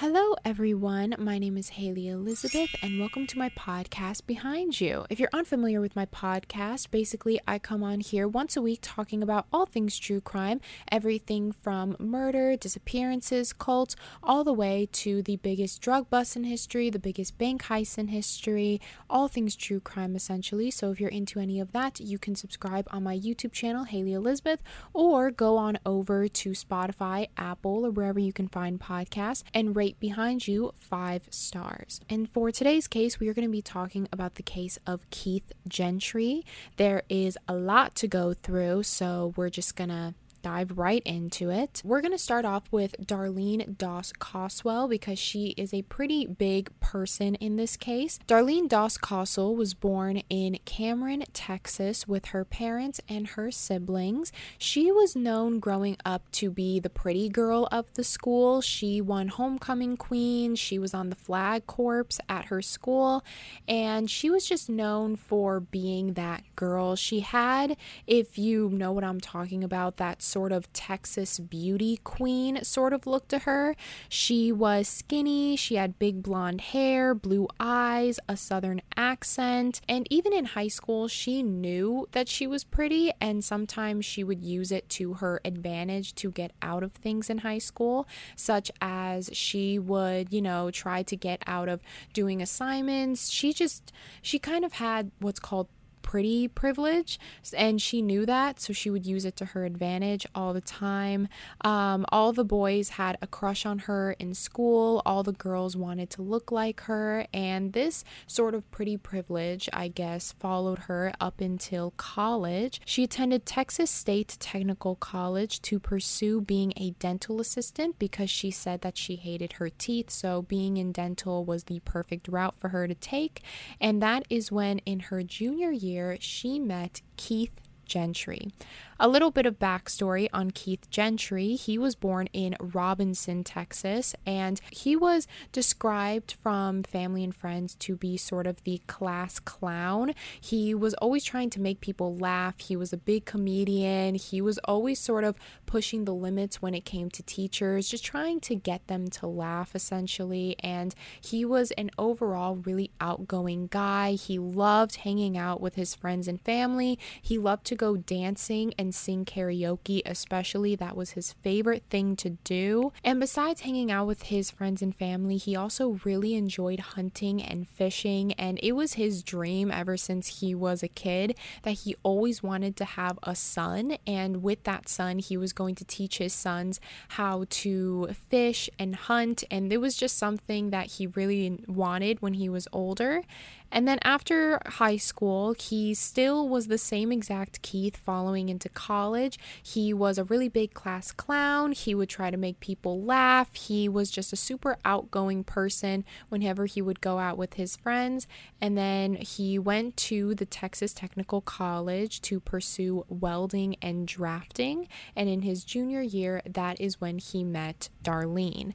Hello, everyone. My name is Haley Elizabeth, and welcome to my podcast, Behind You. If you're unfamiliar with my podcast, basically, I come on here once a week talking about all things true crime everything from murder, disappearances, cults, all the way to the biggest drug bust in history, the biggest bank heist in history, all things true crime, essentially. So, if you're into any of that, you can subscribe on my YouTube channel, Haley Elizabeth, or go on over to Spotify, Apple, or wherever you can find podcasts and rate behind you five stars. And for today's case, we are going to be talking about the case of Keith Gentry. There is a lot to go through, so we're just going to dive right into it. We're going to start off with Darlene Doss Coswell because she is a pretty big person in this case. Darlene Doss Coswell was born in Cameron, Texas, with her parents and her siblings. She was known growing up to be the pretty girl of the school. She won homecoming queen, she was on the flag corps at her school, and she was just known for being that girl. She had, if you know what I'm talking about, that sort of Texas beauty queen sort of look to her. She was skinny, she had big blonde hair, blue eyes, a southern accent, and even in high school, she knew that she was pretty, and sometimes she would use it to her advantage to get out of things in high school, such as she would, you know, try to get out of doing assignments. She just, she kind of had what's called pretty privilege and she knew that so she would use it to her advantage all the time. Um, all the boys had a crush on her in school. All the girls wanted to look like her and this sort of pretty privilege i guess followed her up until college. She attended texas state technical college to pursue being a dental assistant because she said that she hated her teeth so being in dental was the perfect route for her to take and that is when in her junior year she met Keith Gentry. A little bit of backstory on Keith Gentry. He was born in Robinson, Texas, and he was described from family and friends to be sort of the class clown. He was always trying to make people laugh. He was a big comedian. He was always sort of pushing the limits when it came to teachers, just trying to get them to laugh essentially. And he was an overall really outgoing guy. He loved hanging out with his friends and family. He loved to go dancing and sing karaoke, especially. That was his favorite thing to do. And besides hanging out with his friends and family, he also really enjoyed hunting and fishing. And it was his dream ever since he was a kid that he always wanted to have a son. And with that son, he was going to teach his sons how to fish and hunt. And it was just something that he really wanted when he was older. And then after high school, he still was the same exact Keith following into college. He was a really big class clown. He would try to make people laugh. He was just a super outgoing person whenever he would go out with his friends. And then he went to the Texas Technical College to pursue welding and drafting. And in his junior year, that is when he met Darlene.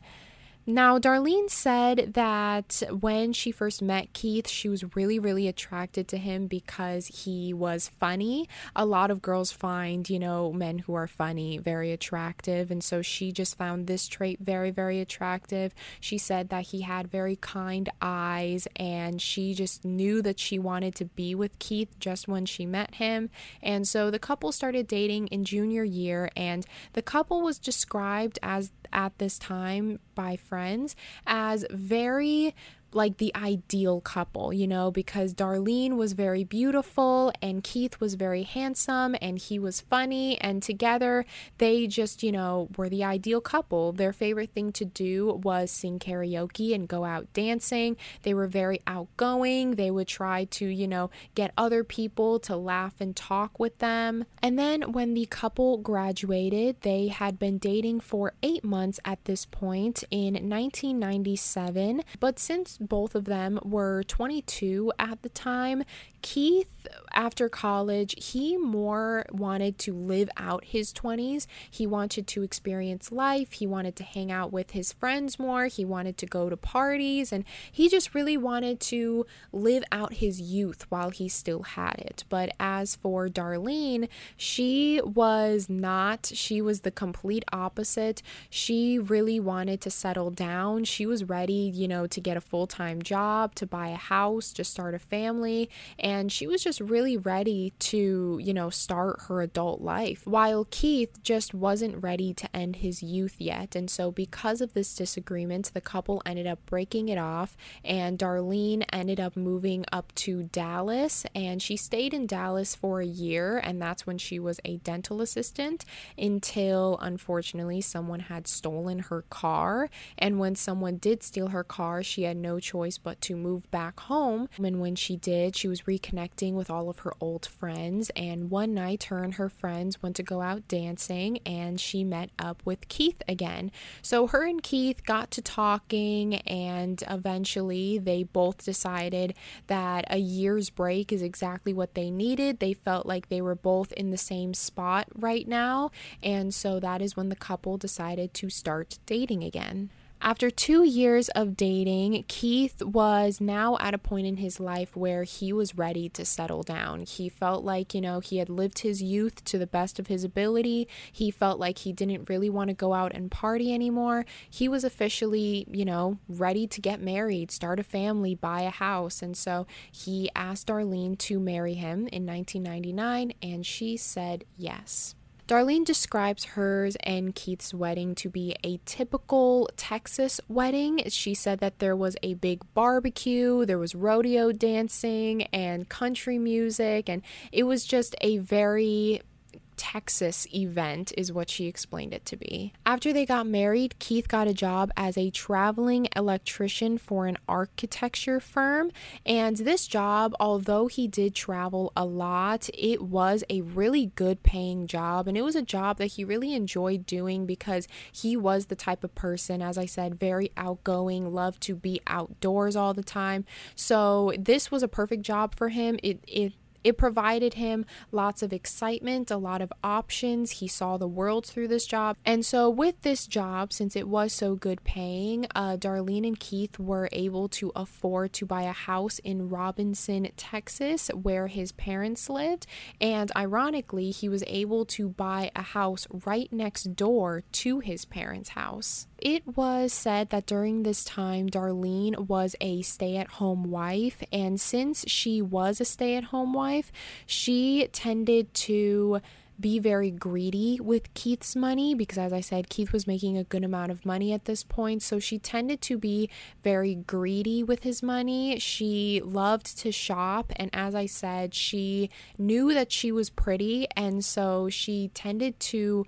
Now, Darlene said that when she first met Keith, she was really, really attracted to him because he was funny. A lot of girls find, you know, men who are funny very attractive. And so she just found this trait very, very attractive. She said that he had very kind eyes and she just knew that she wanted to be with Keith just when she met him. And so the couple started dating in junior year, and the couple was described as at this time by friends as very like the ideal couple, you know, because Darlene was very beautiful and Keith was very handsome and he was funny. And together they just, you know, were the ideal couple. Their favorite thing to do was sing karaoke and go out dancing. They were very outgoing. They would try to, you know, get other people to laugh and talk with them. And then when the couple graduated, they had been dating for eight months at this point in 1997. But since both of them were 22 at the time. Keith after college, he more wanted to live out his 20s. He wanted to experience life. He wanted to hang out with his friends more. He wanted to go to parties. And he just really wanted to live out his youth while he still had it. But as for Darlene, she was not, she was the complete opposite. She really wanted to settle down. She was ready, you know, to get a full time job, to buy a house, to start a family. And she was just really really ready to, you know, start her adult life, while Keith just wasn't ready to end his youth yet. And so, because of this disagreement, the couple ended up breaking it off, and Darlene ended up moving up to Dallas, and she stayed in Dallas for a year, and that's when she was a dental assistant until unfortunately someone had stolen her car. And when someone did steal her car, she had no choice but to move back home. And when she did, she was reconnecting with all of her old friends. And one night, her and her friends went to go out dancing, and she met up with Keith again. So her and Keith got to talking, and eventually, they both decided that a year's break is exactly what they needed. They felt like they were both in the same spot right now. And so that is when the couple decided to start dating again. After two years of dating, Keith was now at a point in his life where he was ready to settle down. He felt like, you know, he had lived his youth to the best of his ability. He felt like he didn't really want to go out and party anymore. He was officially, you know, ready to get married, start a family, buy a house. And so he asked Darlene to marry him in 1999, and she said yes. Darlene describes hers and Keith's wedding to be a typical Texas wedding. She said that there was a big barbecue, there was rodeo dancing and country music, and it was just a very Texas event, is what she explained it to be. After they got married, Keith got a job as a traveling electrician for an architecture firm. And this job, although he did travel a lot, it was a really good paying job. And it was a job that he really enjoyed doing because he was the type of person, as I said, very outgoing, loved to be outdoors all the time. So this was a perfect job for him. It, it it provided him lots of excitement, a lot of options. He saw the world through this job. And so, with this job, since it was so good paying, uh, Darlene and Keith were able to afford to buy a house in Robinson, Texas, where his parents lived. And ironically, he was able to buy a house right next door to his parents' house. It was said that during this time, Darlene was a stay at home wife, and since she was a stay at home wife, she tended to be very greedy with Keith's money because, as I said, Keith was making a good amount of money at this point. So she tended to be very greedy with his money. She loved to shop. And as I said, she knew that she was pretty. And so she tended to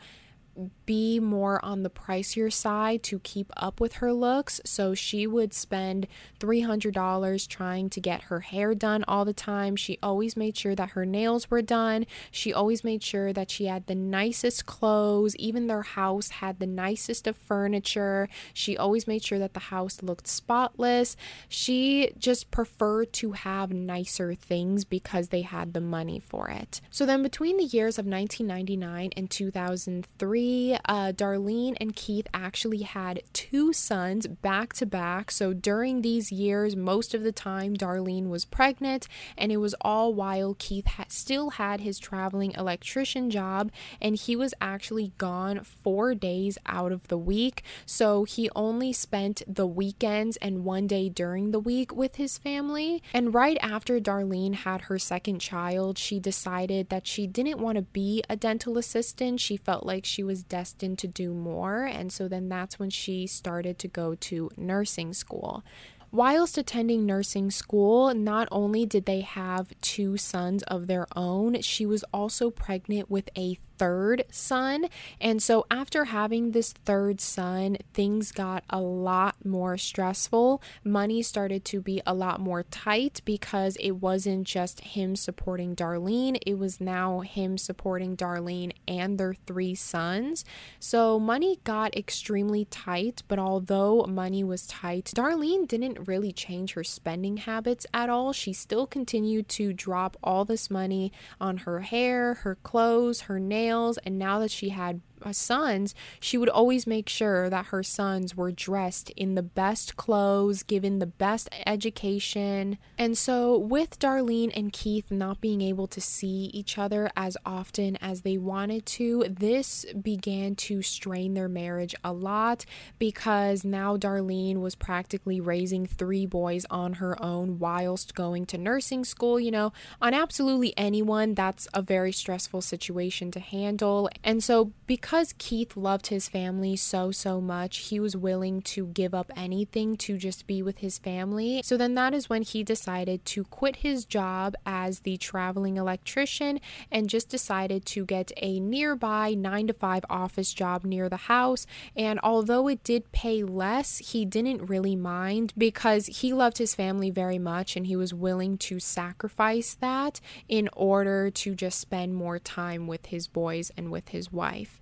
be more on the pricier side to keep up with her looks. So she would spend $300 trying to get her hair done all the time. She always made sure that her nails were done. She always made sure that she had the nicest clothes. Even their house had the nicest of furniture. She always made sure that the house looked spotless. She just preferred to have nicer things because they had the money for it. So then between the years of 1999 and 2003, uh, Darlene and Keith actually had two sons back to back. So during these years, most of the time, Darlene was pregnant, and it was all while Keith had, still had his traveling electrician job, and he was actually gone four days out of the week. So he only spent the weekends and one day during the week with his family. And right after Darlene had her second child, she decided that she didn't want to be a dental assistant. She felt like she was was destined to do more. And so then that's when she started to go to nursing school. Whilst attending nursing school, not only did they have two sons of their own, she was also pregnant with a third son. And so, after having this third son, things got a lot more stressful. Money started to be a lot more tight because it wasn't just him supporting Darlene, it was now him supporting Darlene and their three sons. So, money got extremely tight, but although money was tight, Darlene didn't really change her spending habits at all. She still continued to drop all this money on her hair, her clothes, her nails, and now that she had sons, she would always make sure that her sons were dressed in the best clothes, given the best education. And so, with Darlene and Keith not being able to see each other as often as they wanted to, this began to strain their marriage a lot because now Darlene was practically raising three boys on her own whilst going to nursing school. You know, on absolutely anyone, that's a very stressful situation to handle. And so, because because Keith loved his family so, so much, he was willing to give up anything to just be with his family. So then that is when he decided to quit his job as the traveling electrician and just decided to get a nearby 9 to 5 office job near the house. And although it did pay less, he didn't really mind because he loved his family very much and he was willing to sacrifice that in order to just spend more time with his boys and with his wife.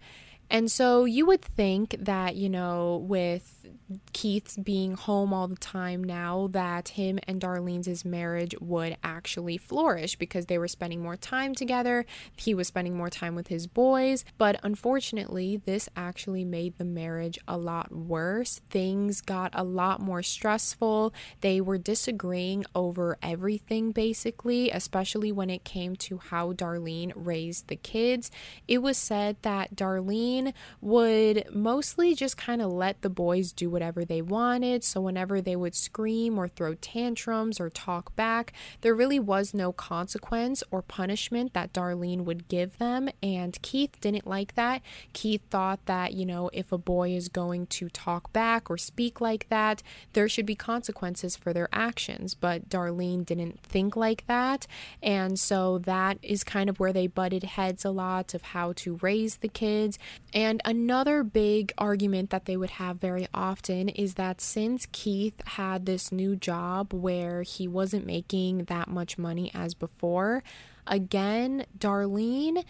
And so you would think that, you know, with Keith's being home all the time now, that him and Darlene's marriage would actually flourish because they were spending more time together. He was spending more time with his boys. But unfortunately, this actually made the marriage a lot worse. Things got a lot more stressful. They were disagreeing over everything, basically, especially when it came to how Darlene raised the kids. It was said that Darlene would mostly just kind of let the boys do whatever they wanted. So, whenever they would scream or throw tantrums or talk back, there really was no consequence or punishment that Darlene would give them. And Keith didn't like that. Keith thought that, you know, if a boy is going to talk back or speak like that, there should be consequences for their actions. But Darlene didn't think like that. And so that is kind of where they butted heads a lot of how to raise the kids. And another big argument that they would have very often is that since Keith had this new job where he wasn't making that much money as before, again, Darlene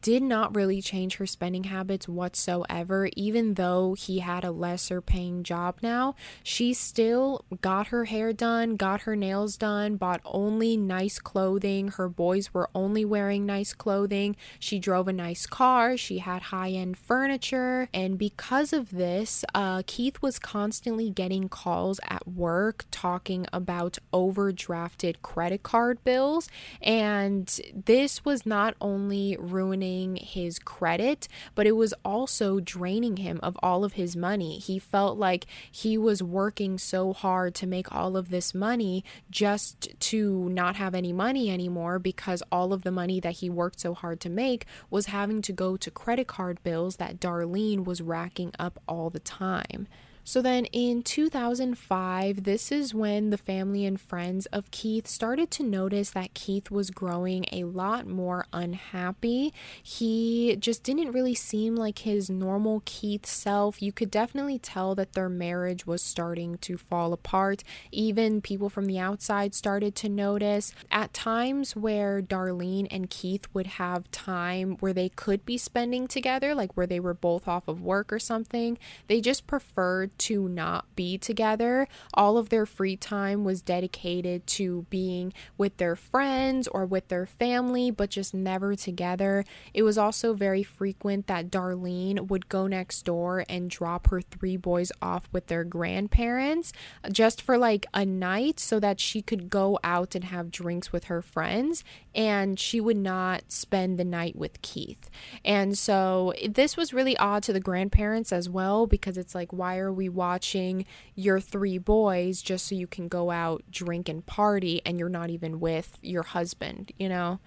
did not really change her spending habits whatsoever, even though he had a lesser paying job now. She still got her hair done, got her nails done, bought only nice clothing. Her boys were only wearing nice clothing. She drove a nice car. She had high end furniture. And because of this, uh, Keith was constantly getting calls at work talking about overdrafted credit card bills. And this was not only ruining ruining his credit, but it was also draining him of all of his money. He felt like he was working so hard to make all of this money just to not have any money anymore because all of the money that he worked so hard to make was having to go to credit card bills that Darlene was racking up all the time. So then in 2005, this is when the family and friends of Keith started to notice that Keith was growing a lot more unhappy. He just didn't really seem like his normal Keith self. You could definitely tell that their marriage was starting to fall apart. Even people from the outside started to notice. At times where Darlene and Keith would have time where they could be spending together, like where they were both off of work or something, they just preferred to not be together. All of their free time was dedicated to being with their friends or with their family, but just never together. It was also very frequent that Darlene would go next door and drop her three boys off with their grandparents just for like a night so that she could go out and have drinks with her friends and she would not spend the night with Keith. And so this was really odd to the grandparents as well because it's like, why are we watching your three boys just so you can go out, drink, and party, and you're not even with your husband, you know?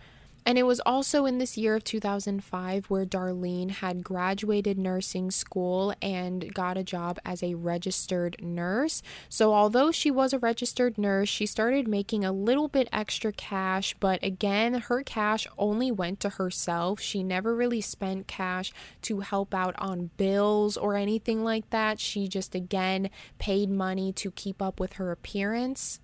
And it was also in this year of 2005 where Darlene had graduated nursing school and got a job as a registered nurse. So, although she was a registered nurse, she started making a little bit extra cash, but again, her cash only went to herself. She never really spent cash to help out on bills or anything like that. She just again paid money to keep up with her appearance.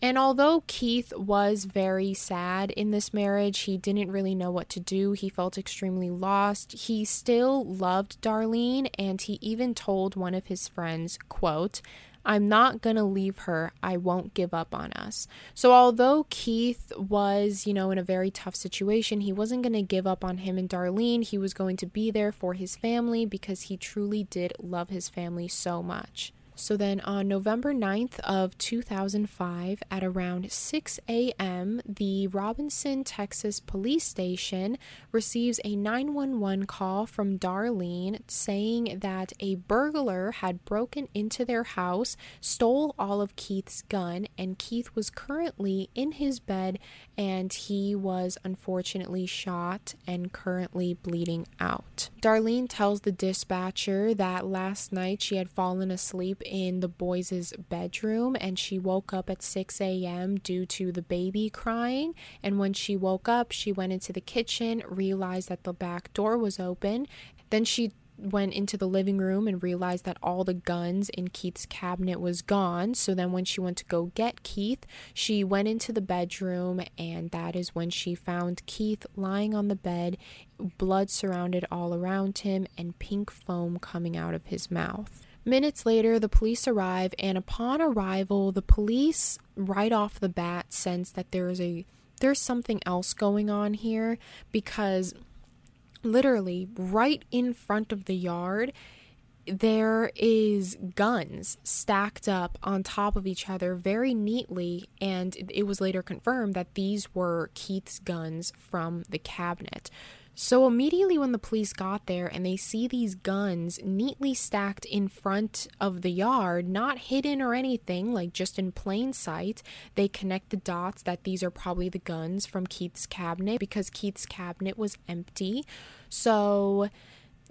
And although Keith was very sad in this marriage, he didn't really know what to do. He felt extremely lost. He still loved Darlene and he even told one of his friends, quote, I'm not going to leave her. I won't give up on us. So, although Keith was, you know, in a very tough situation, he wasn't going to give up on him and Darlene. He was going to be there for his family because he truly did love his family so much. So then on November 9th of 2005 at around 6 a.m., the Robinson, Texas police station receives a 911 call from Darlene saying that a burglar had broken into their house, stole all of Keith's gun, and Keith was currently in his bed and he was unfortunately shot and currently bleeding out. Darlene tells the dispatcher that last night she had fallen asleep in the boys' bedroom and she woke up at 6 a.m. due to the baby crying. And when she woke up, she went into the kitchen, realized that the back door was open. Then she went into the living room and realized that all the guns in Keith's cabinet was gone. So then when she went to go get Keith, she went into the bedroom and that is when she found Keith lying on the bed, blood surrounded all around him and pink foam coming out of his mouth. Minutes later, the police arrive, and upon arrival, the police right off the bat sense that there's a there's something else going on here because literally right in front of the yard there is guns stacked up on top of each other very neatly and it was later confirmed that these were Keith's guns from the cabinet. So, immediately when the police got there and they see these guns neatly stacked in front of the yard, not hidden or anything, like just in plain sight, they connect the dots that these are probably the guns from Keith's cabinet because Keith's cabinet was empty. So,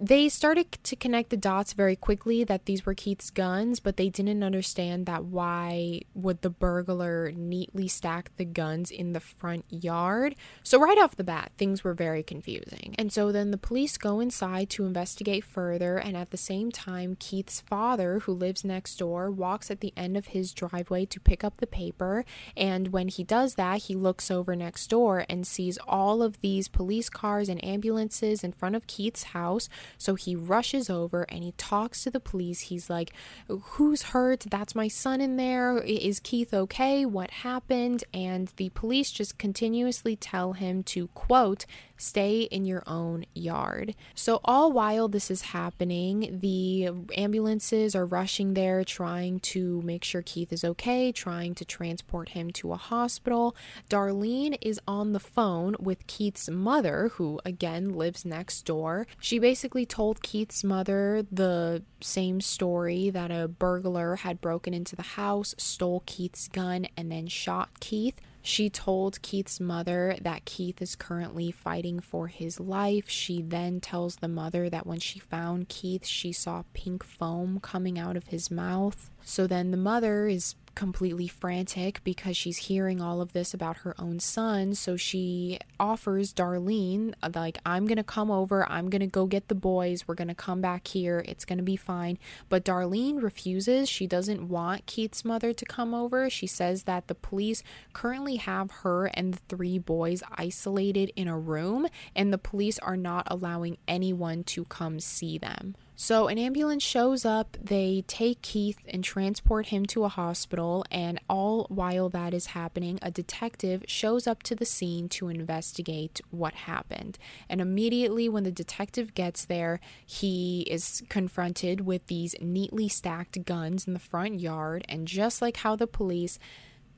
they started to connect the dots very quickly that these were Keith's guns, but they didn't understand that why would the burglar neatly stack the guns in the front yard. So right off the bat, things were very confusing. And so then the police go inside to investigate further, and at the same time, Keith's father, who lives next door, walks at the end of his driveway to pick up the paper, and when he does that, he looks over next door and sees all of these police cars and ambulances in front of Keith's house so he rushes over and he talks to the police. He's like, Who's hurt? That's my son in there. Is Keith okay? What happened? And the police just continuously tell him to, quote, stay in your own yard. So, all while this is happening, the ambulances are rushing there trying to make sure Keith is okay, trying to transport him to a hospital. Darlene is on the phone with Keith's mother, who again lives next door. She basically told Keith's mother the same story that a burglar had broken into the house, stole Keith's gun, and then shot Keith. She told Keith's mother that Keith is currently fighting for his life. She then tells the mother that when she found Keith, she saw pink foam coming out of his mouth. So then the mother is completely frantic because she's hearing all of this about her own son. So she offers Darlene, uh, like, I'm going to come over. I'm going to go get the boys. We're going to come back here. It's going to be fine. But Darlene refuses. She doesn't want Keith's mother to come over. She says that the police currently have her and the three boys isolated in a room, and the police are not allowing anyone to come see them. So, an ambulance shows up, they take Keith and transport him to a hospital, and all while that is happening, a detective shows up to the scene to investigate what happened. And immediately, when the detective gets there, he is confronted with these neatly stacked guns in the front yard, and just like how the police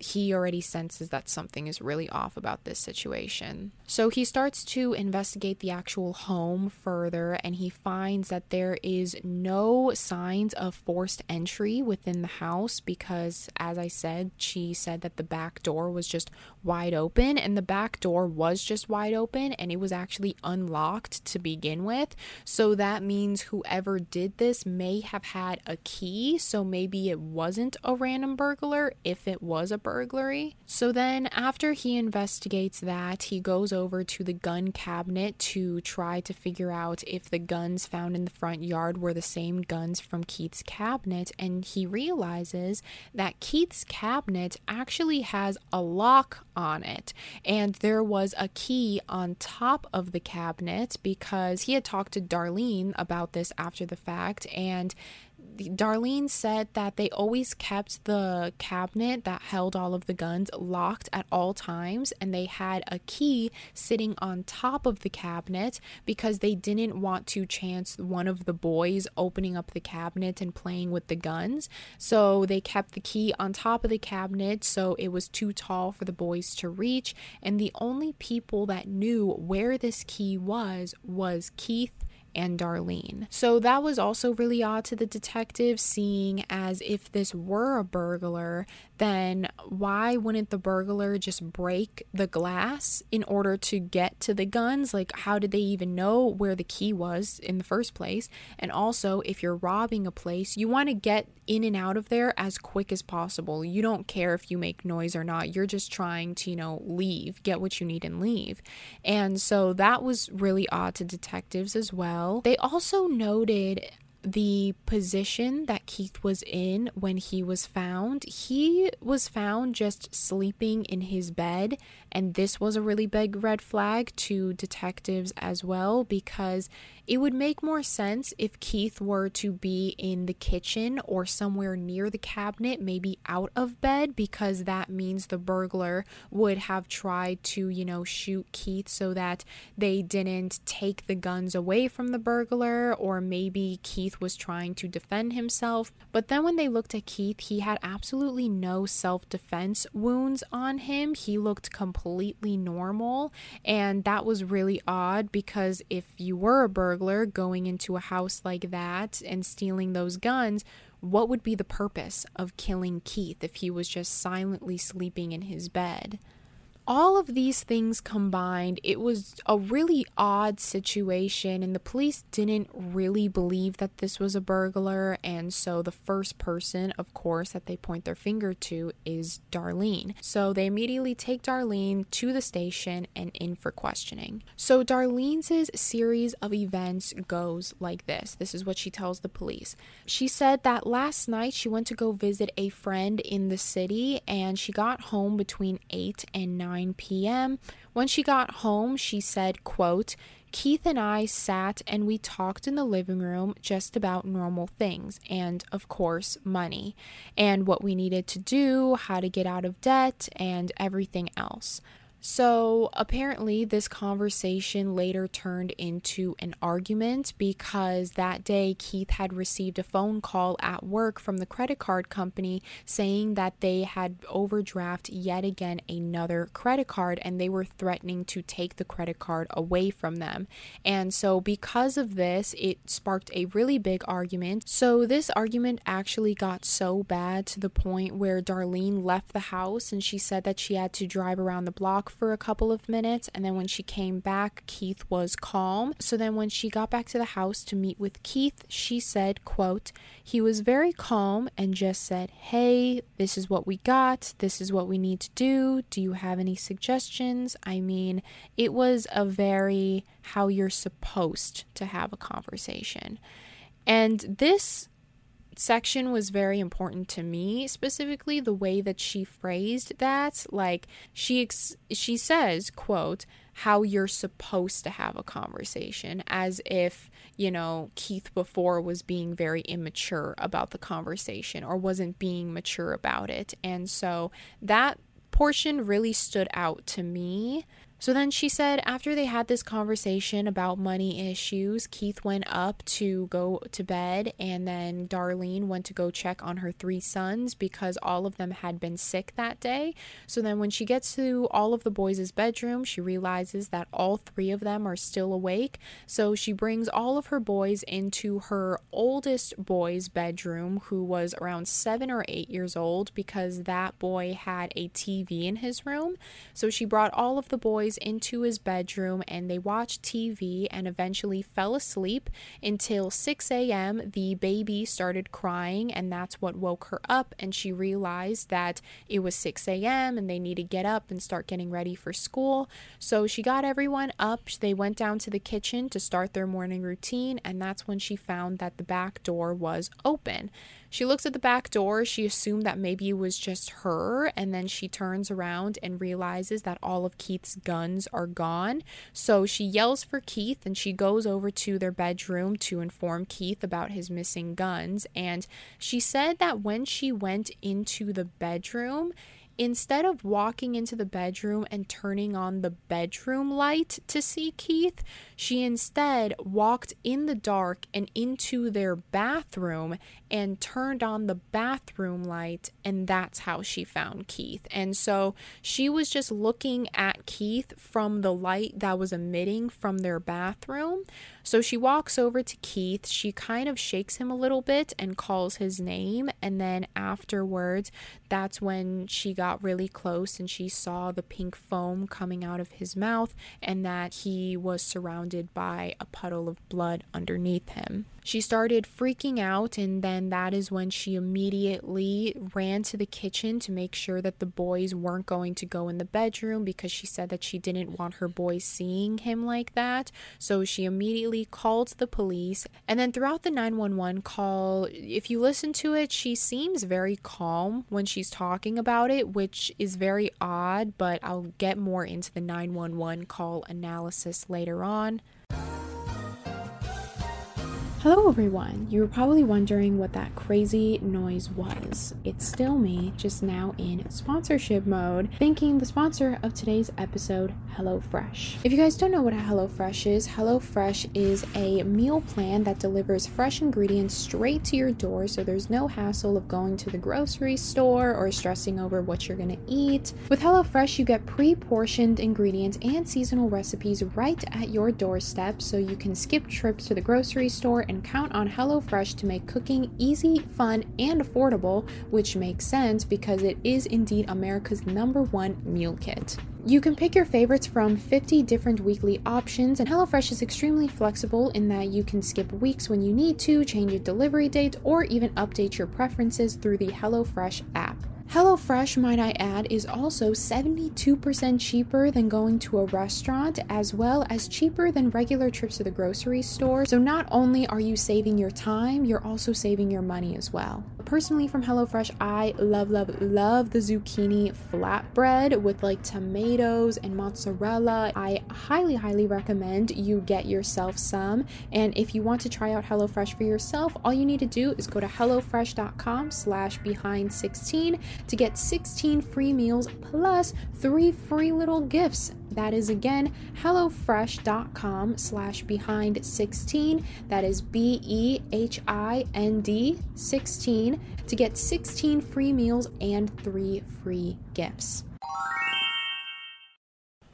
he already senses that something is really off about this situation. So he starts to investigate the actual home further and he finds that there is no signs of forced entry within the house because, as I said, she said that the back door was just wide open and the back door was just wide open and it was actually unlocked to begin with. So that means whoever did this may have had a key. So maybe it wasn't a random burglar if it was a burglar burglary. So then, after he investigates that, he goes over to the gun cabinet to try to figure out if the guns found in the front yard were the same guns from Keith's cabinet. And he realizes that Keith's cabinet actually has a lock on it. And there was a key on top of the cabinet because he had talked to Darlene about this after the fact. And Darlene said that they always kept the cabinet that held all of the guns locked at all times, and they had a key sitting on top of the cabinet because they didn't want to chance one of the boys opening up the cabinet and playing with the guns. So they kept the key on top of the cabinet so it was too tall for the boys to reach, and the only people that knew where this key was was Keith and Darlene. So that was also really odd to the detective, seeing as if this were a burglar, then why wouldn't the burglar just break the glass in order to get to the guns? Like, how did they even know where the key was in the first place? And also, if you're robbing a place, you want to get in and out of there as quick as possible. You don't care if you make noise or not. You're just trying to, you know, leave, get what you need and leave. And so that was really odd to detectives as well. They also noted the position that Keith was in when he was found. He was found just sleeping in his bed, and this was a really big red flag to detectives as well because it would make more sense if Keith were to be in the kitchen or somewhere near the cabinet, maybe out of bed, because that means the burglar would have tried to, you know, shoot Keith so that they didn't take the guns away from the burglar, or maybe Keith was trying to defend himself. But then when they looked at Keith, he had absolutely no self defense wounds on him. He looked completely normal, and that was really odd because if you were a burglar going into a house like that and stealing those guns, what would be the purpose of killing Keith if he was just silently sleeping in his bed? All of these things combined, it was a really odd situation, and the police didn't really believe that this was a burglar. And so, the first person, of course, that they point their finger to is Darlene. So, they immediately take Darlene to the station and in for questioning. So, Darlene's series of events goes like this this is what she tells the police. She said that last night she went to go visit a friend in the city, and she got home between 8 and 9 9 p.m. When she got home, she said, quote, Keith and I sat and we talked in the living room just about normal things and, of course, money and what we needed to do, how to get out of debt, and everything else. So, apparently, this conversation later turned into an argument because that day Keith had received a phone call at work from the credit card company saying that they had overdraft yet again another credit card and they were threatening to take the credit card away from them. And so, because of this, it sparked a really big argument. So, this argument actually got so bad to the point where Darlene left the house and she said that she had to drive around the block for a couple of minutes and then when she came back Keith was calm. So then when she got back to the house to meet with Keith, she said, quote, he was very calm and just said, "Hey, this is what we got. This is what we need to do. Do you have any suggestions?" I mean, it was a very how you're supposed to have a conversation. And this section was very important to me specifically the way that she phrased that. Like she ex- she says quote how you're supposed to have a conversation as if you know Keith before was being very immature about the conversation or wasn't being mature about it. And so that portion really stood out to me So then she said after they had this conversation about money issues, Keith went up to go to bed and then Darlene went to go check on her three sons because all of them had been sick that day. So then when she gets to all of the boys' bedroom, she realizes that all three of them are still awake. So she brings all of her boys into her oldest boy's bedroom, who was around seven or eight years old, because that boy had a TV in his room. So she brought all of the boys into his bedroom and they watched TV and eventually fell asleep until 6 a.m. The baby started crying, and that's what woke her up. And she realized that it was 6 a.m. and they need to get up and start getting ready for school. So she got everyone up. They went down to the kitchen to start their morning routine, and that's when she found that the back door was open. She looks at the back door. She assumed that maybe it was just her, and then she turns around and realizes that all of Keith's guns are gone. So she yells for Keith and she goes over to their bedroom to inform Keith about his missing guns. And she said that when she went into the bedroom, instead of walking into the bedroom and turning on the bedroom light to see Keith, she instead walked in the dark and into their bathroom and turned on the bathroom light, and that's how she found Keith. And so she was just looking at Keith from the light that was emitting from their bathroom. So she walks over to Keith, she kind of shakes him a little bit and calls his name, and then afterwards, that's when she got really close and she saw the pink foam coming out of his mouth and that he was surrounded by a puddle of blood underneath him. She started freaking out, and then that is when she immediately ran to the kitchen to make sure that the boys weren't going to go in the bedroom because she said that she didn't want her boys seeing him like that. So she immediately called the police. And then throughout the 911 call, if you listen to it, she seems very calm when she's talking about it, which is very odd, but I'll get more into the 911 call analysis later on. Hello, everyone. You were probably wondering what that crazy noise was. It's still me, just now in sponsorship mode, thanking the sponsor of today's episode, HelloFresh. If you guys don't know what a HelloFresh is, HelloFresh is a meal plan that delivers fresh ingredients straight to your door so there's no hassle of going to the grocery store or stressing over what you're to eat. With HelloFresh, you get pre portioned ingredients and seasonal recipes right at your doorstep so you can skip trips to the grocery store and count on HelloFresh to make cooking easy, fun, and affordable, which makes sense because it is indeed America's number one meal kit. You can pick your favorites from 50 different weekly options, and HelloFresh is extremely flexible in that you can skip weeks when you need to, change a delivery date, or even update your preferences through the HelloFresh app. HelloFresh, might I add, is also 72% cheaper than going to a restaurant, as well as cheaper than regular trips to the grocery store. So, not only are you saving your time, you're also saving your money as well. Personally, from HelloFresh, I love, love, love the zucchini flatbread with like tomatoes and mozzarella. I highly, highly recommend you get yourself some. And if you want to try out HelloFresh for yourself, all you need to do is go to HelloFresh.com slash behind 16 to get 16 free meals plus three free little gifts. That is again HelloFresh.com slash behind 16. That is B E H I N D 16 to get 16 free meals and three free gifts.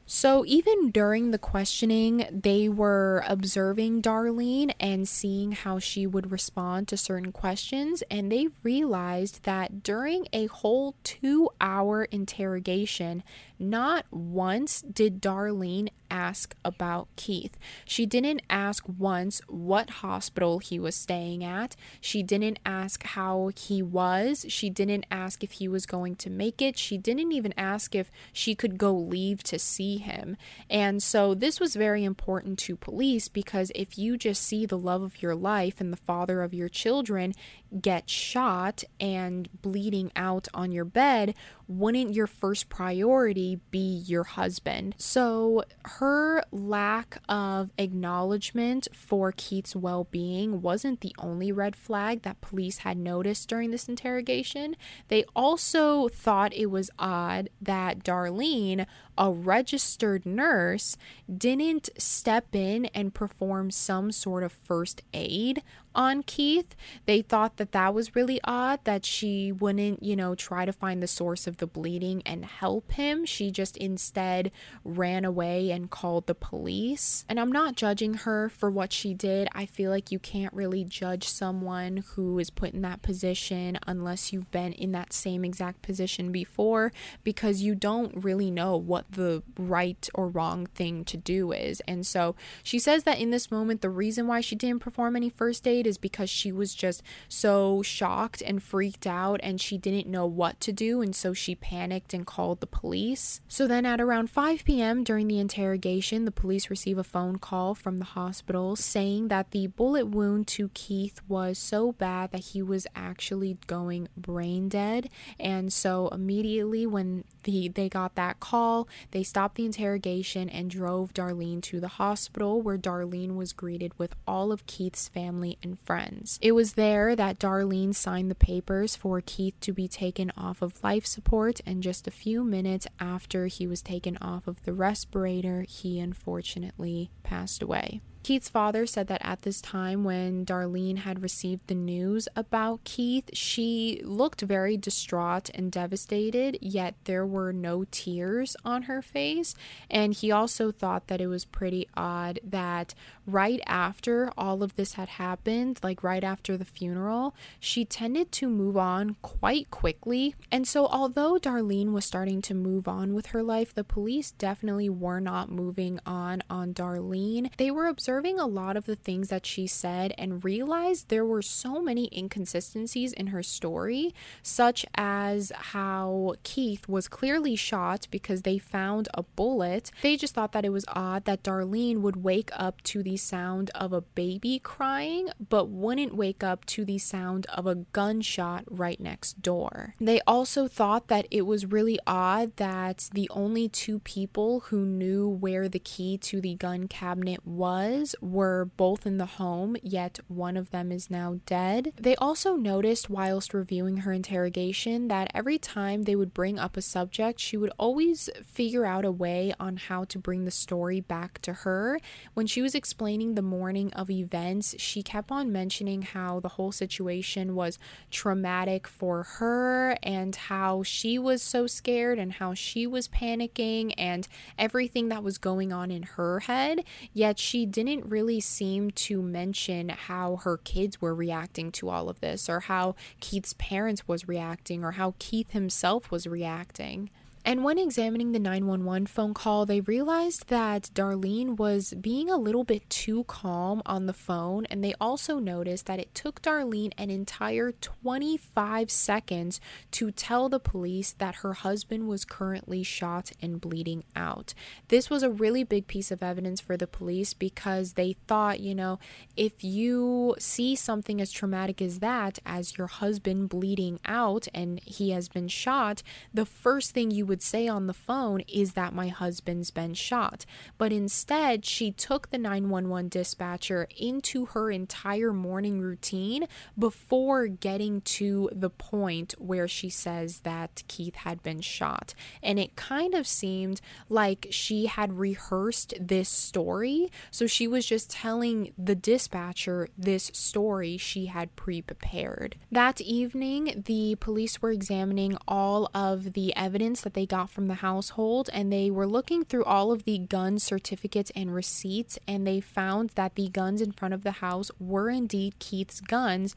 So, even during the questioning, they were observing Darlene and seeing how she would respond to certain questions. And they realized that during a whole two hour interrogation, not once did Darlene ask about Keith. She didn't ask once what hospital he was staying at. She didn't ask how he was. She didn't ask if he was going to make it. She didn't even ask if she could go leave to see him. And so this was very important to police because if you just see the love of your life and the father of your children get shot and bleeding out on your bed, wouldn't your first priority be your husband? So her lack of acknowledgement for Keith's well being wasn't the only red flag that police had noticed during this interrogation. They also thought it was odd that Darlene, a registered nurse, didn't step in and perform some sort of first aid on Keith. They thought that that was really odd that she wouldn't, you know, try to find the source of the bleeding and help him. She just instead ran away and called the police. And I'm not judging her for what she did. I feel like you can't really judge someone who is put in that position unless you've been in that same exact position before because you don't really know what the right or wrong thing to do is. And so she says that in this moment, the reason why she didn't perform any first aid is because she was just so shocked and freaked out and she didn't know what to do. And so she panicked and called the police. So then at around 5 p.m. during the interrogation, the police receive a phone call from the hospital saying that the bullet wound to Keith was so bad that he was actually going brain dead. And so immediately when the, they got that call, they stopped the interrogation and drove Darlene to the hospital where Darlene was greeted with all of Keith's family and friends. It was there that Darlene signed the papers for Keith to be taken off of life support, and just a few minutes after he was taken off of the respirator, he unfortunately passed away. Keith's father said that at this time, when Darlene had received the news about Keith, she looked very distraught and devastated, yet there were no tears on her face. And he also thought that it was pretty odd that right after all of this had happened, like right after the funeral, she tended to move on quite quickly. And so, although Darlene was starting to move on with her life, the police definitely were not moving on on Darlene. They were observing a lot of the things that she said and realized there were so many inconsistencies in her story, such as how Keith was clearly shot because they found a bullet. They just thought that it was odd that Darlene would wake up to sound of a baby crying, but wouldn't wake up to the sound of a gunshot right next door. They also thought that it was really odd that the only two people who knew where the key to the gun cabinet was were both in the home, yet one of them is now dead. They also noticed, whilst reviewing her interrogation, that every time they would bring up a subject, she would always figure out a way on how to bring the story back to her. When she was explaining the morning of events, she kept on mentioning how the whole situation was traumatic for her and how she was so scared and how she was panicking and everything that was going on in her head. Yet she didn't didn't really seem to mention how her kids were reacting to all of this or how Keith's parents was reacting or how Keith himself was reacting. And when examining the 911 phone call, they realized that Darlene was being a little bit too calm on the phone. And they also noticed that it took Darlene an entire 25 seconds to tell the police that her husband was currently shot and bleeding out. This was a really big piece of evidence for the police because they thought, you know, if you see something as traumatic as that, as your husband bleeding out and he has been shot, the first thing you would would say on the phone is that my husband's been shot. But instead, she took the 911 dispatcher into her entire morning routine before getting to the point where she says that Keith had been shot. And it kind of seemed like she had rehearsed this story. So she was just telling the dispatcher this story she had pre prepared. That evening, the police were examining all of the evidence that they got from the household and they were looking through all of the gun certificates and receipts and they found that the guns in front of the house were indeed Keith's guns,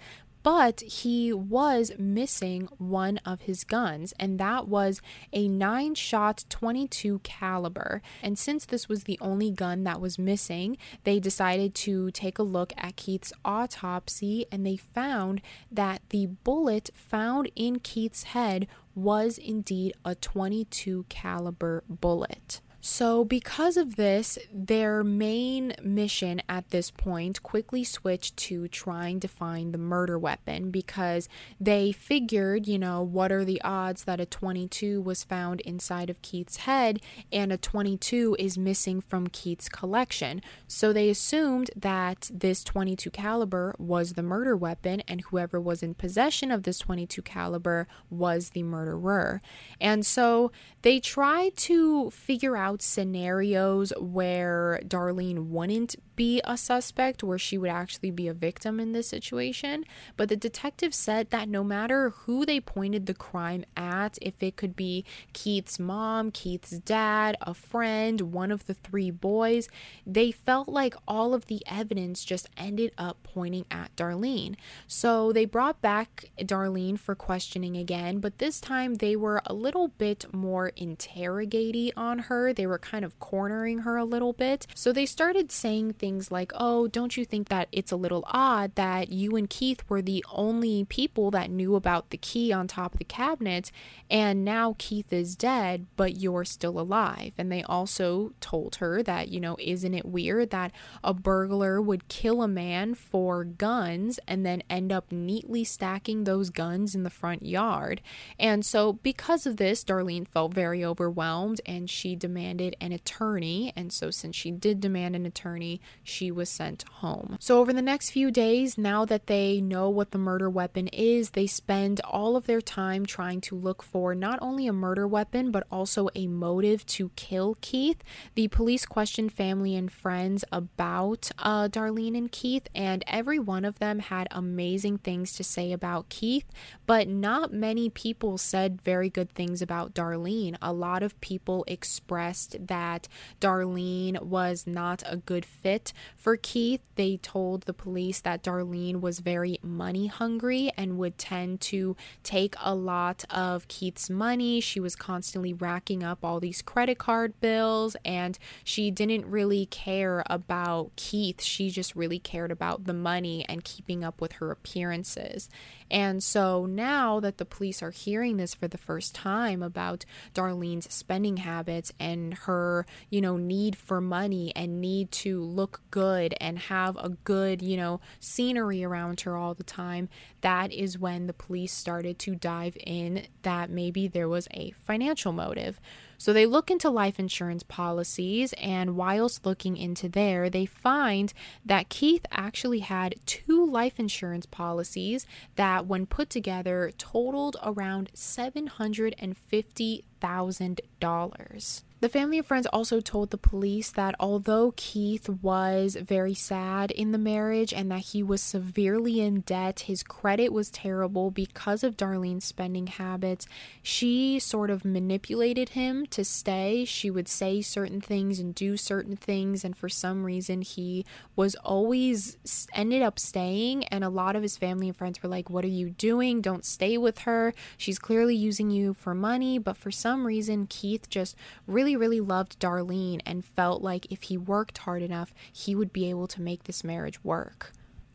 but he was missing one of his guns and that was a 9 shot 22 caliber and since this was the only gun that was missing they decided to take a look at Keith's autopsy and they found that the bullet found in Keith's head was indeed a 22 caliber bullet. So, because of this, their main mission at this point quickly switched to trying to find the murder weapon because they figured, you know, what are the odds that a 22 was found inside of Keith's head and a 22 is missing from Keith's collection. So, they assumed that this 22 caliber was the murder weapon and whoever was in possession of this 22 caliber was the murderer. And so, they tried to figure out out scenarios where Darlene wouldn't be a suspect, where she would actually be a victim in this situation. But the detective said that no matter who they pointed the crime at, if it could be Keith's mom, Keith's dad, a friend, one of the three boys, they felt like all of the evidence just ended up pointing at Darlene. So they brought back Darlene for questioning again, but this time they were a little bit more interrogating on her they were kind of cornering her a little bit. So they started saying things like, Oh, don't you think that it's a little odd that you and Keith were the only people that knew about the key on top of the cabinet, and now Keith is dead, but you're still alive? And they also told her that, you know, isn't it weird that a burglar would kill a man for guns and then end up neatly stacking those guns in the front yard? And so, because of this, Darlene felt very overwhelmed and she demanded demanded an attorney, and so since she did demand an attorney, she was sent home. So, over the next few days, now that they know what the murder weapon is, they spend all of their time trying to look for not only a murder weapon, but also a motive to kill Keith. The police questioned family and friends about uh, Darlene and Keith, and every one of them had amazing things to say about Keith, but not many people said very good things about Darlene. A lot of people expressed that Darlene was not a good fit for Keith. They told the police that Darlene was very money hungry and would tend to take a lot of Keith's money. She was constantly racking up all these credit card bills and she didn't really care about Keith. She just really cared about the money and keeping up with her appearances. And so now that the police are hearing this for the first time about Darlene's spending habits and her, you know, need for money and need to look good and have a good, you know, scenery around her all the time, that is when the police started to dive in that maybe there was a financial motive. So they look into life insurance policies, and whilst looking into there, they find that Keith actually had two life insurance policies that, when put together, totaled around $750,000. The family and friends also told the police that although Keith was very sad in the marriage and that he was severely in debt, his credit was terrible because of Darlene's spending habits, she sort of manipulated him to stay. She would say certain things and do certain things, and for some reason, he was always ended up staying. And a lot of his family and friends were like, What are you doing? Don't stay with her. She's clearly using you for money. But for some reason, Keith just really really, really loved Darlene and felt like if he worked hard enough, he would be able to make this marriage work.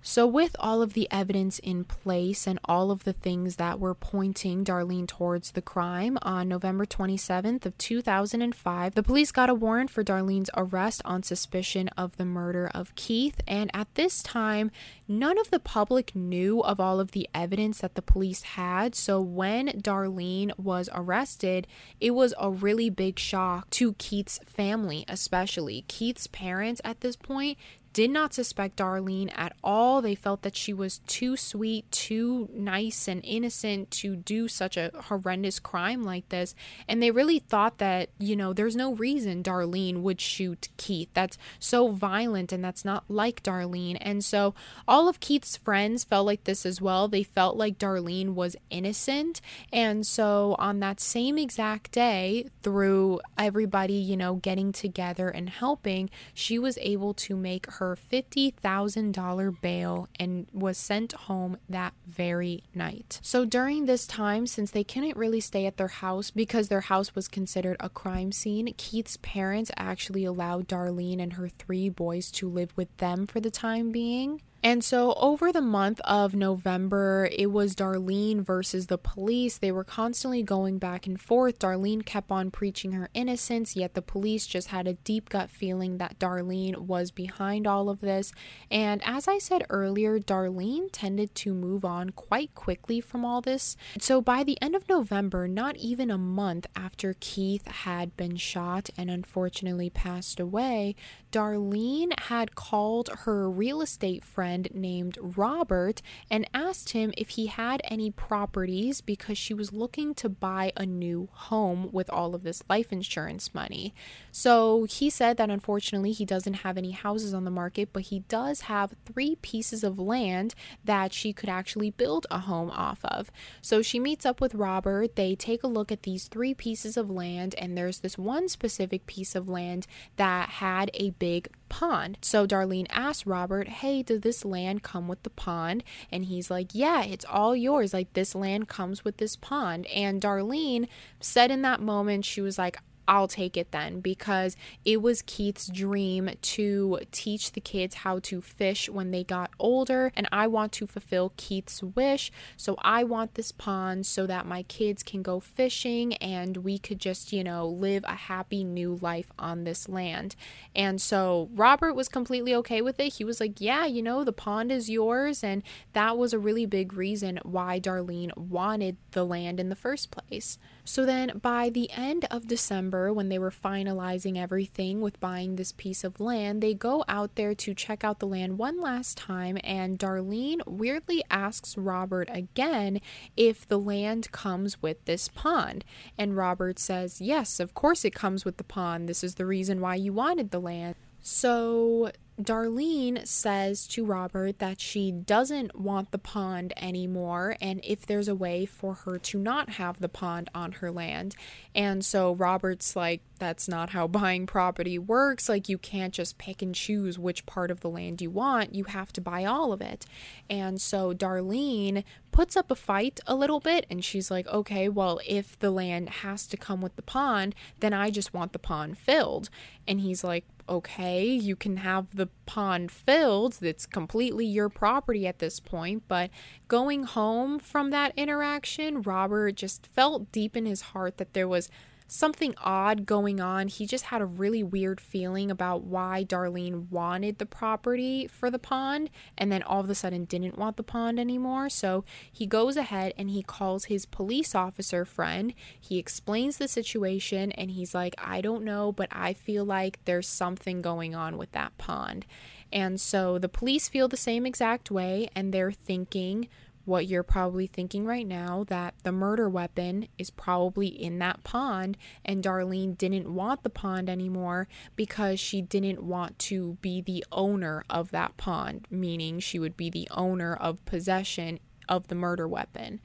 So, with all of the evidence in place and all of the things that were pointing Darlene towards the crime, on November 27th of 2005, the police got a warrant for Darlene's arrest on suspicion of the murder of Keith. And at this time, none of the public knew of all of the evidence that the police had. So, when Darlene was arrested, it was a really big shock to Keith's family, especially. Keith's parents at this point did not suspect Darlene at all. They felt that she was too sweet, too nice and innocent to do such a horrendous crime like this. And they really thought that, you know, there's no reason Darlene would shoot Keith. That's so violent and that's not like Darlene. And so all of Keith's friends felt like this as well. They felt like Darlene was innocent. And so on that same exact day, through everybody, you know, getting together and helping, she was able to make her her $50,000 bail and was sent home that very night. So during this time, since they couldn't really stay at their house because their house was considered a crime scene, Keith's parents actually allowed Darlene and her three boys to live with them for the time being. And so, over the month of November, it was Darlene versus the police. They were constantly going back and forth. Darlene kept on preaching her innocence, yet the police just had a deep gut feeling that Darlene was behind all of this. And as I said earlier, Darlene tended to move on quite quickly from all this. So, by the end of November, not even a month after Keith had been shot and unfortunately passed away, Darlene had called her real estate friend named Robert and asked him if he had any properties because she was looking to buy a new home with all of this life insurance money. So he said that unfortunately he doesn't have any houses on the market, but he does have three pieces of land that she could actually build a home off of. So she meets up with Robert. They take a look at these three pieces of land, and there's this one specific piece of land that had a big pond. So Darlene asked Robert, Hey, does this land come with the pond? And he's like, Yeah, it's all yours. Like, this land comes with this pond. And Darlene said in that moment, she was like, I'll take it then because it was Keith's dream to teach the kids how to fish when they got older. And I want to fulfill Keith's wish. So I want this pond so that my kids can go fishing and we could just, you know, live a happy new life on this land. And so Robert was completely okay with it. He was like, Yeah, you know, the pond is yours. And that was a really big reason why Darlene wanted the land in the first place. So then by the end of December, when they were finalizing everything with buying this piece of land, they go out there to check out the land one last time, and Darlene weirdly asks Robert again if the land comes with this pond. And Robert says, Yes, of course it comes with the pond. This is the reason why you wanted the land. So Darlene says to Robert that she doesn't want the pond anymore and if there's a way for her to not have the pond on her land. And so Robert's like, that's not how buying property works. Like, you can't just pick and choose which part of the land you want, you have to buy all of it. And so Darlene puts up a fight a little bit and she's like, okay, well, if the land has to come with the pond, then I just want the pond filled. And he's like, okay, you can have the pond filled. That's completely your property at this point. But going home from that interaction, Robert just felt deep in his heart that there was something odd going on. He just had a really weird feeling about why Darlene wanted the property for the pond and then all of a sudden didn't want the pond anymore. So he goes ahead and he calls his police officer friend. He explains the situation and he's like, I don't know, but I feel like there's something going on with that pond. And so the police feel the same exact way and they're thinking, what you're probably thinking right now that the murder weapon is probably in that pond, and Darlene didn't want the pond anymore because she didn't want to be the owner of that pond, meaning she would be the owner of possession of the murder weapon.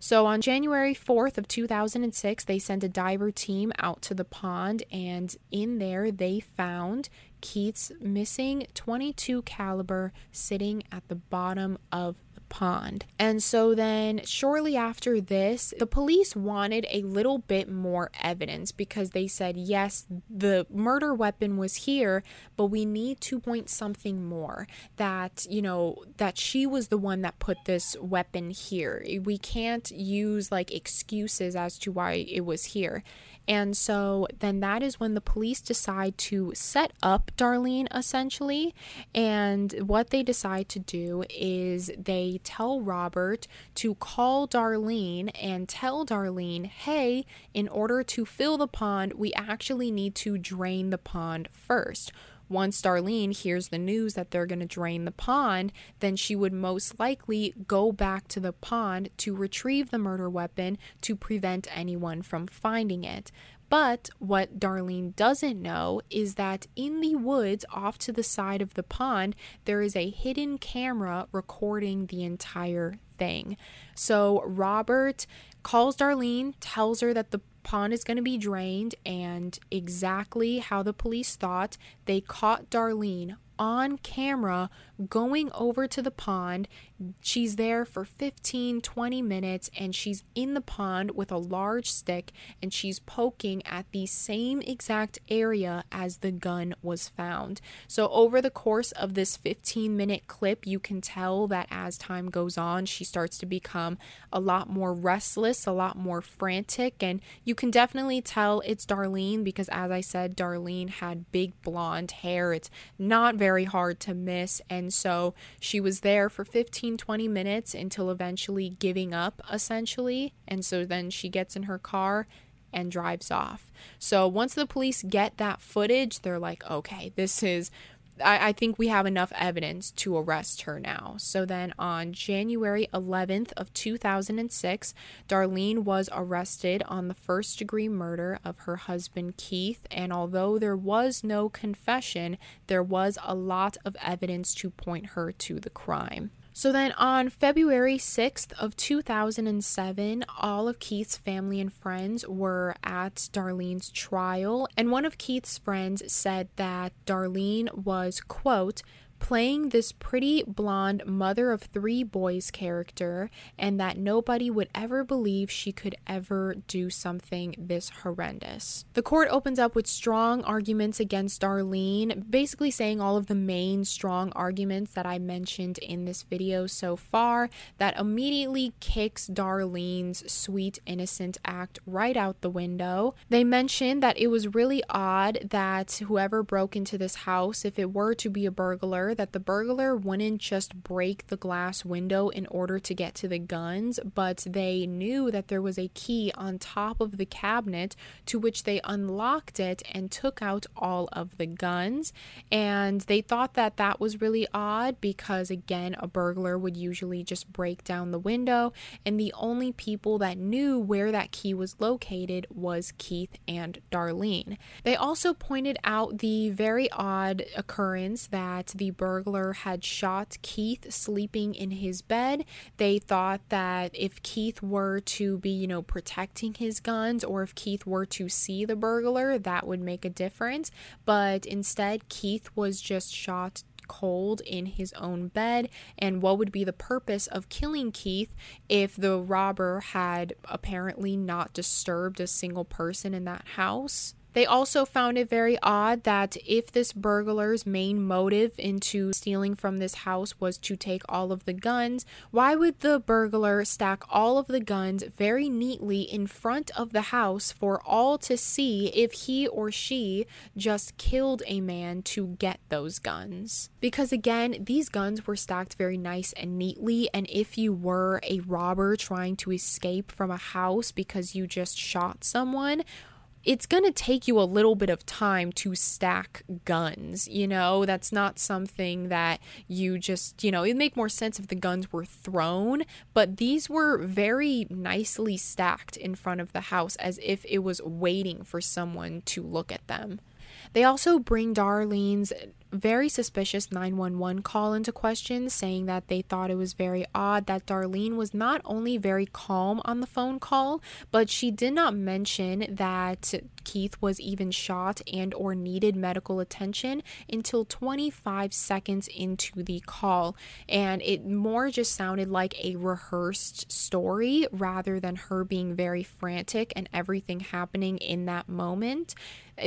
So on January 4th of 2006, they sent a diver team out to the pond and in there they found Keith's missing 22 caliber sitting at the bottom of pond. And so then, shortly after this, the police wanted a little bit more evidence because they said, yes, the murder weapon was here, but we need to point something more that, you know, that she was the one that put this weapon here. We can't use like excuses as to why it was here. And so then that is when the police decide to set up Darlene essentially. And what they decide to do is they tell Robert to call Darlene and tell Darlene, hey, in order to fill the pond, we actually need to drain the pond first once Darlene hears the news that they're going to drain the pond, then she would most likely go back to the pond to retrieve the murder weapon to prevent anyone from finding it. But what Darlene doesn't know is that in the woods off to the side of the pond, there is a hidden camera recording the entire thing. So Robert calls Darlene, tells her that the pond is going to be drained, and exactly how the police thought, they caught Darlene on camera going over to the pond. She's there for 15, 20 minutes and she's in the pond with a large stick and she's poking at the same exact area as the gun was found. So, over the course of this 15 minute clip, you can tell that as time goes on, she starts to become a lot more restless, a lot more frantic, and you can definitely tell it's Darlene because, as I said, Darlene had big blonde hair. It's not very hard to miss. And so she was there for 15, 20 minutes until eventually giving up, essentially. And so then she gets in her car and drives off. So once the police get that footage, they're like, okay, this is I, I, think we have enough evidence to arrest her now. So then on January 11th of 2006, Darlene was arrested on the first degree murder of her husband Keith. And although there was no confession, there was a lot of evidence to point her to the crime. So then on February 6th of 2007, all of Keith's family and friends were at Darlene's trial, and one of Keith's friends said that Darlene was, quote, playing this pretty blonde mother of three boys character, and that nobody would ever believe she could ever do something this horrendous. The court opens up with strong arguments against Darlene, basically saying all of the main strong arguments that I mentioned in this video so far, that immediately kicks Darlene's sweet, innocent act right out the window. They mention that it was really odd that whoever broke into this house, if it were to be a burglar, that the burglar wouldn't just break the glass window in order to get to the guns, but they knew that there was a key on top of the cabinet to which they unlocked it and took out all of the guns. And they thought that that was really odd because, again, a burglar would usually just break down the window, and the only people that knew where that key was located was Keith and Darlene. They also pointed out the very odd occurrence that the burglar had shot Keith sleeping in his bed. They thought that if Keith were to be, you know, protecting his guns or if Keith were to see the burglar, that would make a difference. But instead, Keith was just shot cold in his own bed and what would be the purpose of killing Keith if the robber had apparently not disturbed a single person in that house. They also found it very odd that if this burglar's main motive into stealing from this house was to take all of the guns, why would the burglar stack all of the guns very neatly in front of the house for all to see if he or she just killed a man to get those guns? Because again, these guns were stacked very nice and neatly, and if you were a robber trying to escape from a house because you just shot someone, it's going to take you a little bit of time to stack guns. You know, that's not something that you just, you know, it'd make more sense if the guns were thrown, but these were very nicely stacked in front of the house as if it was waiting for someone to look at them. They also bring Darlene's very suspicious 911 call into question, saying that they thought it was very odd that Darlene was not only very calm on the phone call, but she did not mention that Keith was even shot and or needed medical attention until 25 seconds into the call and it more just sounded like a rehearsed story rather than her being very frantic and everything happening in that moment.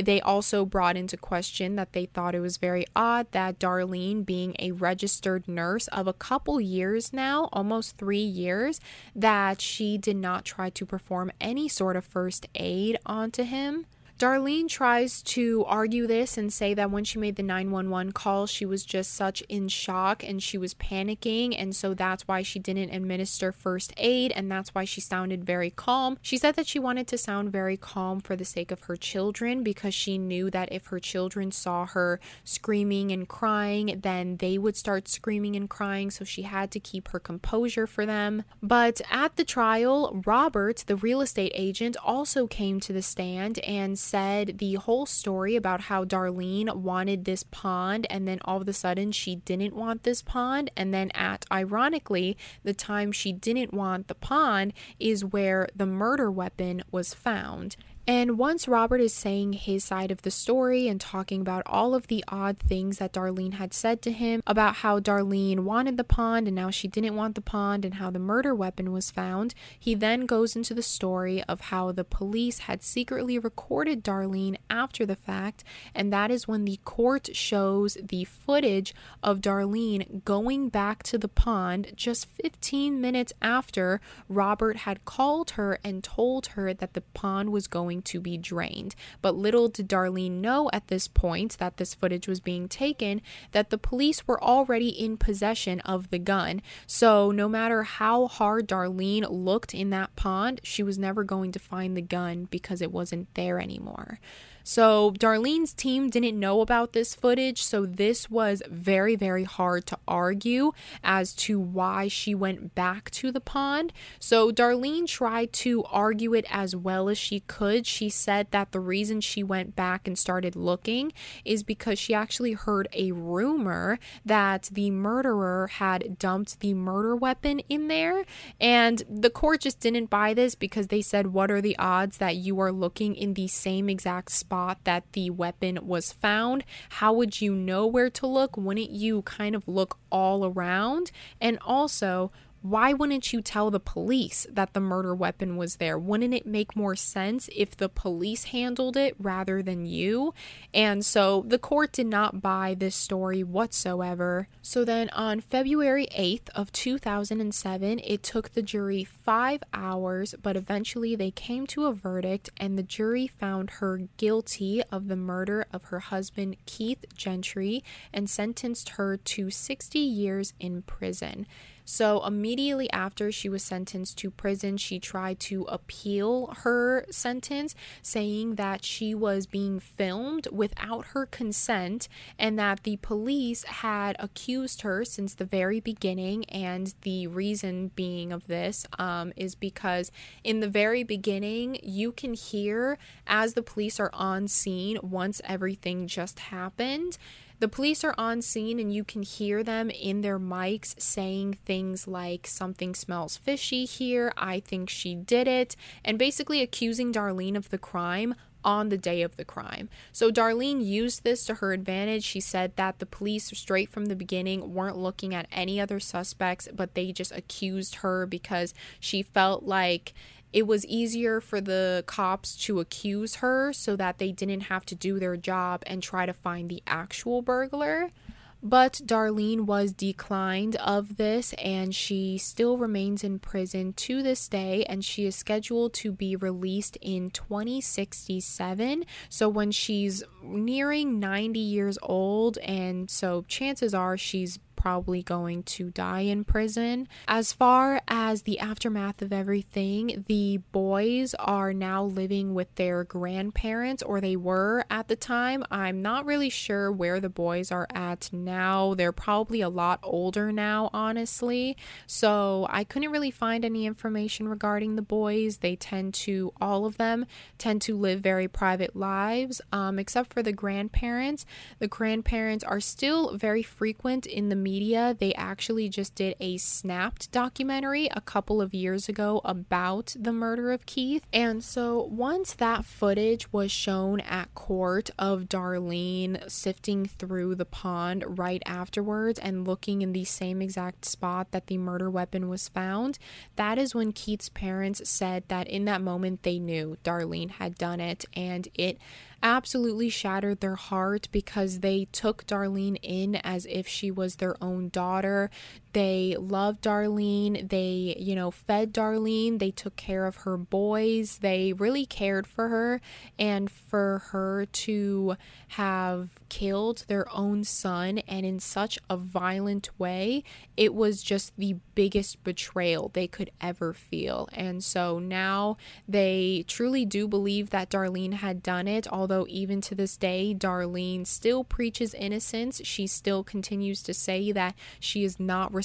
They also brought into question that they thought it was very odd that Darlene, being a registered nurse of a couple years now, almost three years, that she did not try to perform any sort of first aid onto him. Darlene tries to argue this and say that when she made the 911 call, she was just such in shock and she was panicking, and so that's why she didn't administer first aid, and that's why she sounded very calm. She said that she wanted to sound very calm for the sake of her children because she knew that if her children saw her screaming and crying, then they would start screaming and crying, so she had to keep her composure for them. But at the trial, Robert, the real estate agent, also came to the stand and said the whole story about how Darlene wanted this pond and then all of a sudden she didn't want this pond. And then, at ironically, the time she didn't want the pond is where the murder weapon was found. And once Robert is saying his side of the story and talking about all of the odd things that Darlene had said to him about how Darlene wanted the pond and now she didn't want the pond and how the murder weapon was found, he then goes into the story of how the police had secretly recorded Darlene after the fact. And that is when the court shows the footage of Darlene going back to the pond just 15 minutes after Robert had called her and told her that the pond was going going to be drained. But little did Darlene know at this point that this footage was being taken that the police were already in possession of the gun. So no matter how hard Darlene looked in that pond, she was never going to find the gun because it wasn't there anymore. So Darlene's team didn't know about this footage, so this was very, very hard to argue as to why she went back to the pond. So Darlene tried to argue it as well as she could. She said that the reason she went back and started looking is because she actually heard a rumor that the murderer had dumped the murder weapon in there. And the court just didn't buy this because they said, What are the odds that you are looking in the same exact spot? Spot that the weapon was found, how would you know where to look? Wouldn't you kind of look all around? And also, why wouldn't you tell the police that the murder weapon was there? Wouldn't it make more sense if the police handled it rather than you? And so the court did not buy this story whatsoever. So then on February 8th of 2007, it took the jury 5 hours, but eventually they came to a verdict and the jury found her guilty of the murder of her husband Keith Gentry and sentenced her to 60 years in prison. So, immediately after she was sentenced to prison, she tried to appeal her sentence, saying that she was being filmed without her consent and that the police had accused her since the very beginning. And the reason being of this um, is because in the very beginning, you can hear as the police are on scene once everything just happened the police are on scene and you can hear them in their mics saying things like, Something smells fishy here, I think she did it, and basically accusing Darlene of the crime on the day of the crime. So Darlene used this to her advantage. She said that the police, straight from the beginning, weren't looking at any other suspects, but they just accused her because she felt like it was easier for the cops to accuse her so that they didn't have to do their job and try to find the actual burglar. But Darlene was declined of this and she still remains in prison to this day and she is scheduled to be released in 2067. So when she's nearing 90 years old and so chances are she's probably going to die in prison. As far as the aftermath of everything, the boys are now living with their grandparents, or they were at the time. I'm not really sure where the boys are at now. They're probably a lot older now, honestly. So I couldn't really find any information regarding the boys. They tend to, all of them, tend to live very private lives, um, except for the grandparents. The grandparents are still very frequent in the media media, they actually just did a snapped documentary a couple of years ago about the murder of Keith. And so once that footage was shown at court of Darlene sifting through the pond right afterwards and looking in the same exact spot that the murder weapon was found, that is when Keith's parents said that in that moment they knew Darlene had done it and it absolutely shattered their heart because they took Darlene in as if she was their own daughter. They loved Darlene. They, you know, fed Darlene. They took care of her boys. They really cared for her. And for her to have killed their own son and in such a violent way, it was just the biggest betrayal they could ever feel. And so now they truly do believe that Darlene had done it, although even to this day, Darlene still preaches innocence. She still continues to say that she is not responsible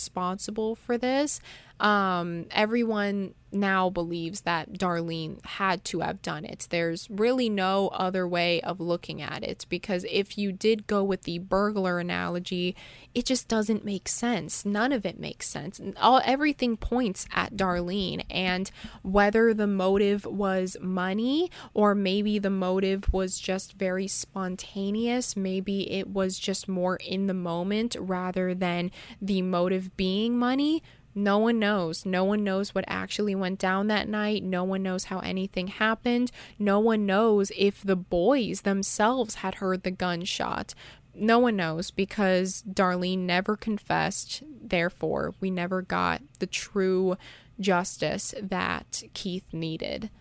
for this. Um, everyone now believes that Darlene had to have done it. There's really no other way of looking at it because if you did go with the burglar analogy, it just doesn't make sense. None of it makes sense. All everything points at Darlene and whether the motive was money or maybe the motive was just very spontaneous, maybe it was just more in the moment rather than the motive being money no one knows. No one knows what actually went down that night. No one knows how anything happened. No one knows if the boys themselves had heard the gunshot. No one knows because Darlene never confessed. Therefore, we never got the true justice that Keith needed.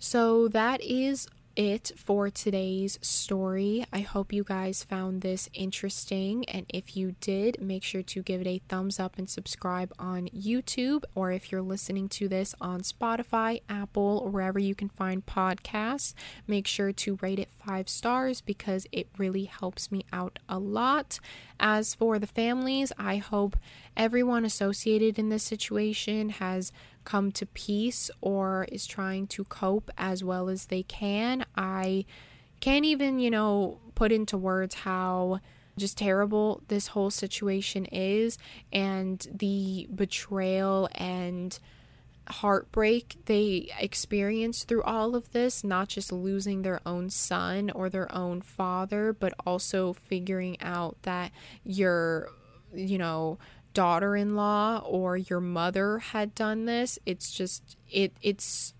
So that is it for today's story. I hope you guys found this interesting. And if you did, make sure to give it a thumbs up and subscribe on YouTube. Or if you're listening to this on Spotify, Apple, or wherever you can find podcasts, make sure to rate it five stars because it really helps me out a lot. As for the families, I hope everyone associated in this situation has come to peace or is trying to cope as well as they can. I can't even, you know, put into words how just terrible this whole situation is and the betrayal and heartbreak they experience through all of this, not just losing their own son or their own father, but also figuring out that you're, you know, daughter-in-law or your mother had done this it's just it it's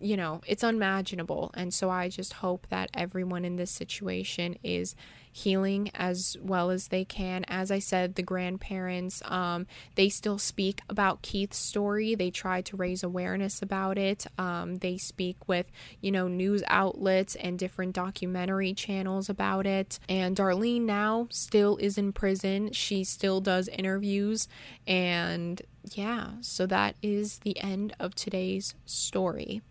you know it's unimaginable. And so i just hope that everyone in this situation is healing as well as they can. As I said, the grandparents, um, they still speak about Keith's story. They try to raise awareness about it. Um, they speak with, you know, news outlets and different documentary channels about it. And Darlene now still is in prison. She still does interviews. And yeah, so that is the end of today's story.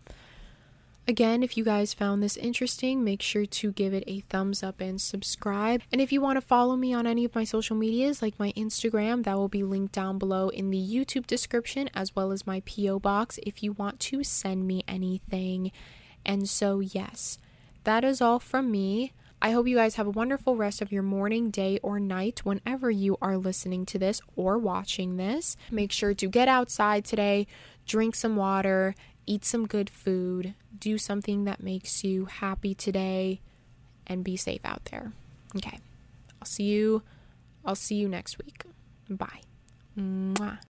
Again, if you guys found this interesting, make sure to give it a thumbs up and subscribe. And if you want to follow me on any of my social medias, like my Instagram, that will be linked down below in the YouTube description, as well as my P.O. box if you want to send me anything. And so, yes, that is all from me. I hope you guys have a wonderful rest of your morning, day, or night whenever you are listening to this or watching this. Make sure to get outside today, drink some water, eat some good food, do something that makes you happy today, and be safe out there. Okay. I'll see you I'll see you next week. Bye. Mwah.